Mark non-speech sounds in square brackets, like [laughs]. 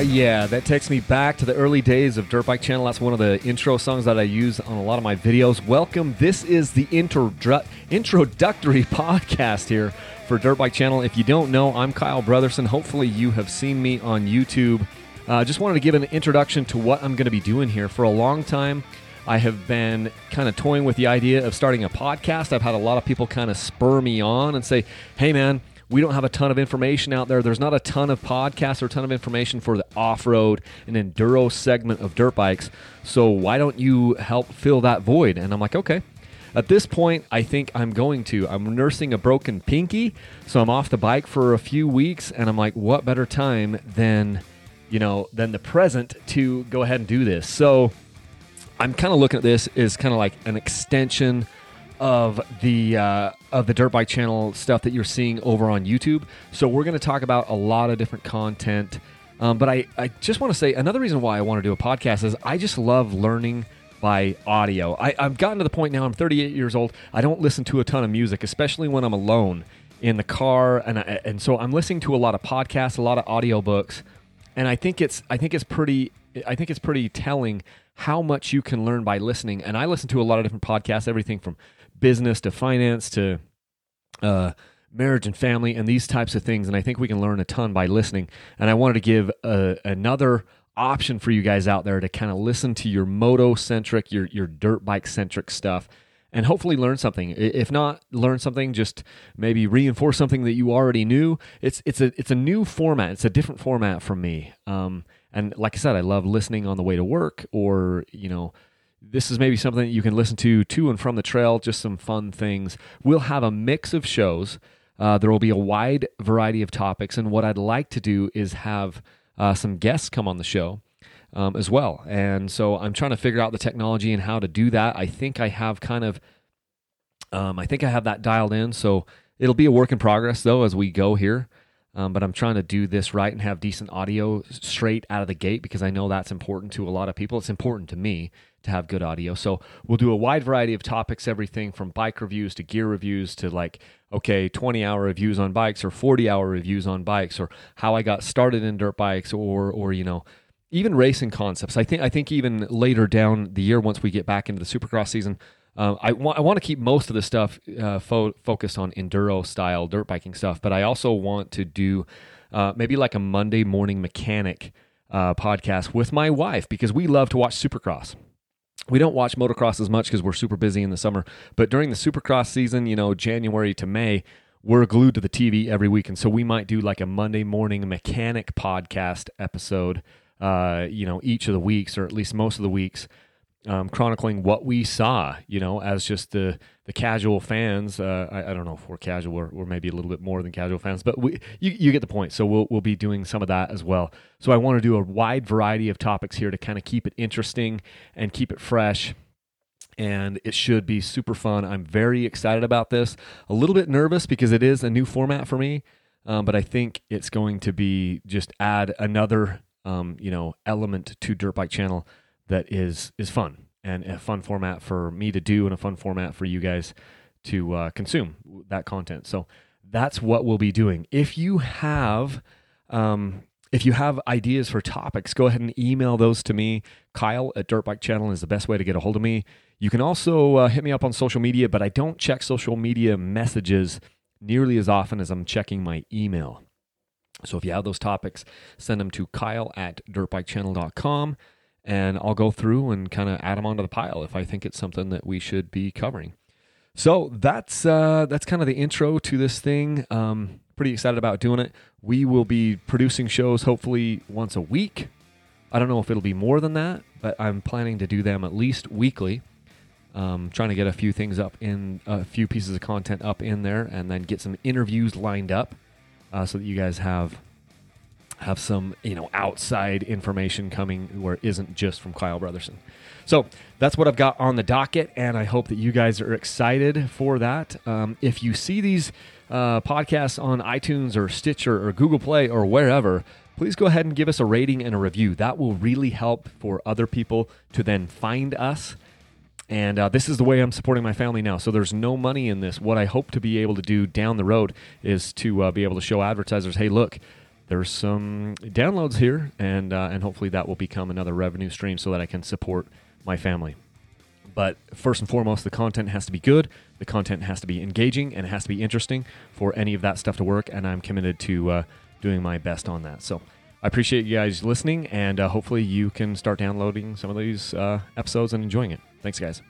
yeah, that takes me back to the early days of Dirt Bike Channel. That's one of the intro songs that I use on a lot of my videos. Welcome. This is the intro, introductory [laughs] podcast here for Dirt Bike Channel. If you don't know, I'm Kyle Brotherson. Hopefully, you have seen me on YouTube. Uh, just wanted to give an introduction to what I'm going to be doing here. For a long time, I have been kind of toying with the idea of starting a podcast. I've had a lot of people kind of spur me on and say, hey, man, we don't have a ton of information out there. There's not a ton of podcasts or a ton of information for the off road and enduro segment of dirt bikes. So why don't you help fill that void? And I'm like, okay. At this point, I think I'm going to. I'm nursing a broken pinky, so I'm off the bike for a few weeks, and I'm like, what better time than, you know, than the present to go ahead and do this? So I'm kind of looking at this as kind of like an extension of the uh, of the dirt bike channel stuff that you're seeing over on YouTube. So we're going to talk about a lot of different content. Um, but I, I just want to say another reason why I want to do a podcast is I just love learning by audio. I, I've gotten to the point now, I'm 38 years old. I don't listen to a ton of music, especially when I'm alone in the car. And, I, and so I'm listening to a lot of podcasts, a lot of audiobooks. And I think it's, I think it's pretty, I think it's pretty telling how much you can learn by listening. And I listen to a lot of different podcasts, everything from business to finance to uh, marriage and family and these types of things. And I think we can learn a ton by listening. And I wanted to give a, another option for you guys out there to kind of listen to your moto centric, your your dirt bike centric stuff. And hopefully learn something. If not learn something, just maybe reinforce something that you already knew. It's it's a it's a new format. It's a different format from me. Um, and like I said, I love listening on the way to work or you know this is maybe something that you can listen to to and from the trail, just some fun things. We'll have a mix of shows. Uh, there will be a wide variety of topics. And what I'd like to do is have uh, some guests come on the show um, as well. And so I'm trying to figure out the technology and how to do that. I think I have kind of, um, I think I have that dialed in. So it'll be a work in progress though as we go here. Um, but I'm trying to do this right and have decent audio straight out of the gate because I know that's important to a lot of people. It's important to me to have good audio. So we'll do a wide variety of topics, everything from bike reviews to gear reviews to like, okay, 20 hour reviews on bikes or 40 hour reviews on bikes or how I got started in dirt bikes or, or, you know, even racing concepts. I think, I think even later down the year, once we get back into the supercross season, uh, I want I want to keep most of the stuff uh, fo- focused on enduro style dirt biking stuff, but I also want to do uh, maybe like a Monday morning mechanic uh, podcast with my wife because we love to watch Supercross we don't watch motocross as much because we're super busy in the summer. But during the supercross season, you know, January to May, we're glued to the TV every week. And so we might do like a Monday morning mechanic podcast episode, uh, you know, each of the weeks or at least most of the weeks um, chronicling what we saw, you know, as just the the casual fans. Uh, I, I, don't know if we're casual or, or, maybe a little bit more than casual fans, but we you, you get the point. So we'll we'll be doing some of that as well. So I want to do a wide variety of topics here to kind of keep it interesting and keep it fresh. And it should be super fun. I'm very excited about this. A little bit nervous because it is a new format for me, um, but I think it's going to be just add another um, you know element to Dirt Bike Channel that is is fun and a fun format for me to do and a fun format for you guys to uh, consume that content. So that's what we'll be doing. If you have um, if you have ideas for topics, go ahead and email those to me. Kyle at Dirtbike Channel is the best way to get a hold of me. You can also uh, hit me up on social media, but I don't check social media messages nearly as often as I'm checking my email. So if you have those topics, send them to kyle at dirtbikechannel.com and I'll go through and kind of add them onto the pile if I think it's something that we should be covering. So that's uh, that's kind of the intro to this thing. Um, pretty excited about doing it. We will be producing shows hopefully once a week. I don't know if it'll be more than that, but I'm planning to do them at least weekly. Um, trying to get a few things up in a few pieces of content up in there, and then get some interviews lined up uh, so that you guys have have some you know outside information coming where it isn't just from Kyle Brotherson. So that's what I've got on the docket, and I hope that you guys are excited for that. Um, if you see these uh, podcasts on iTunes or Stitcher or Google Play or wherever, please go ahead and give us a rating and a review. That will really help for other people to then find us. And uh, this is the way I'm supporting my family now. So there's no money in this. What I hope to be able to do down the road is to uh, be able to show advertisers, hey, look, there's some downloads here, and uh, and hopefully that will become another revenue stream so that I can support my family. But first and foremost, the content has to be good. The content has to be engaging and it has to be interesting for any of that stuff to work. And I'm committed to uh, doing my best on that. So I appreciate you guys listening, and uh, hopefully you can start downloading some of these uh, episodes and enjoying it. Thanks, guys.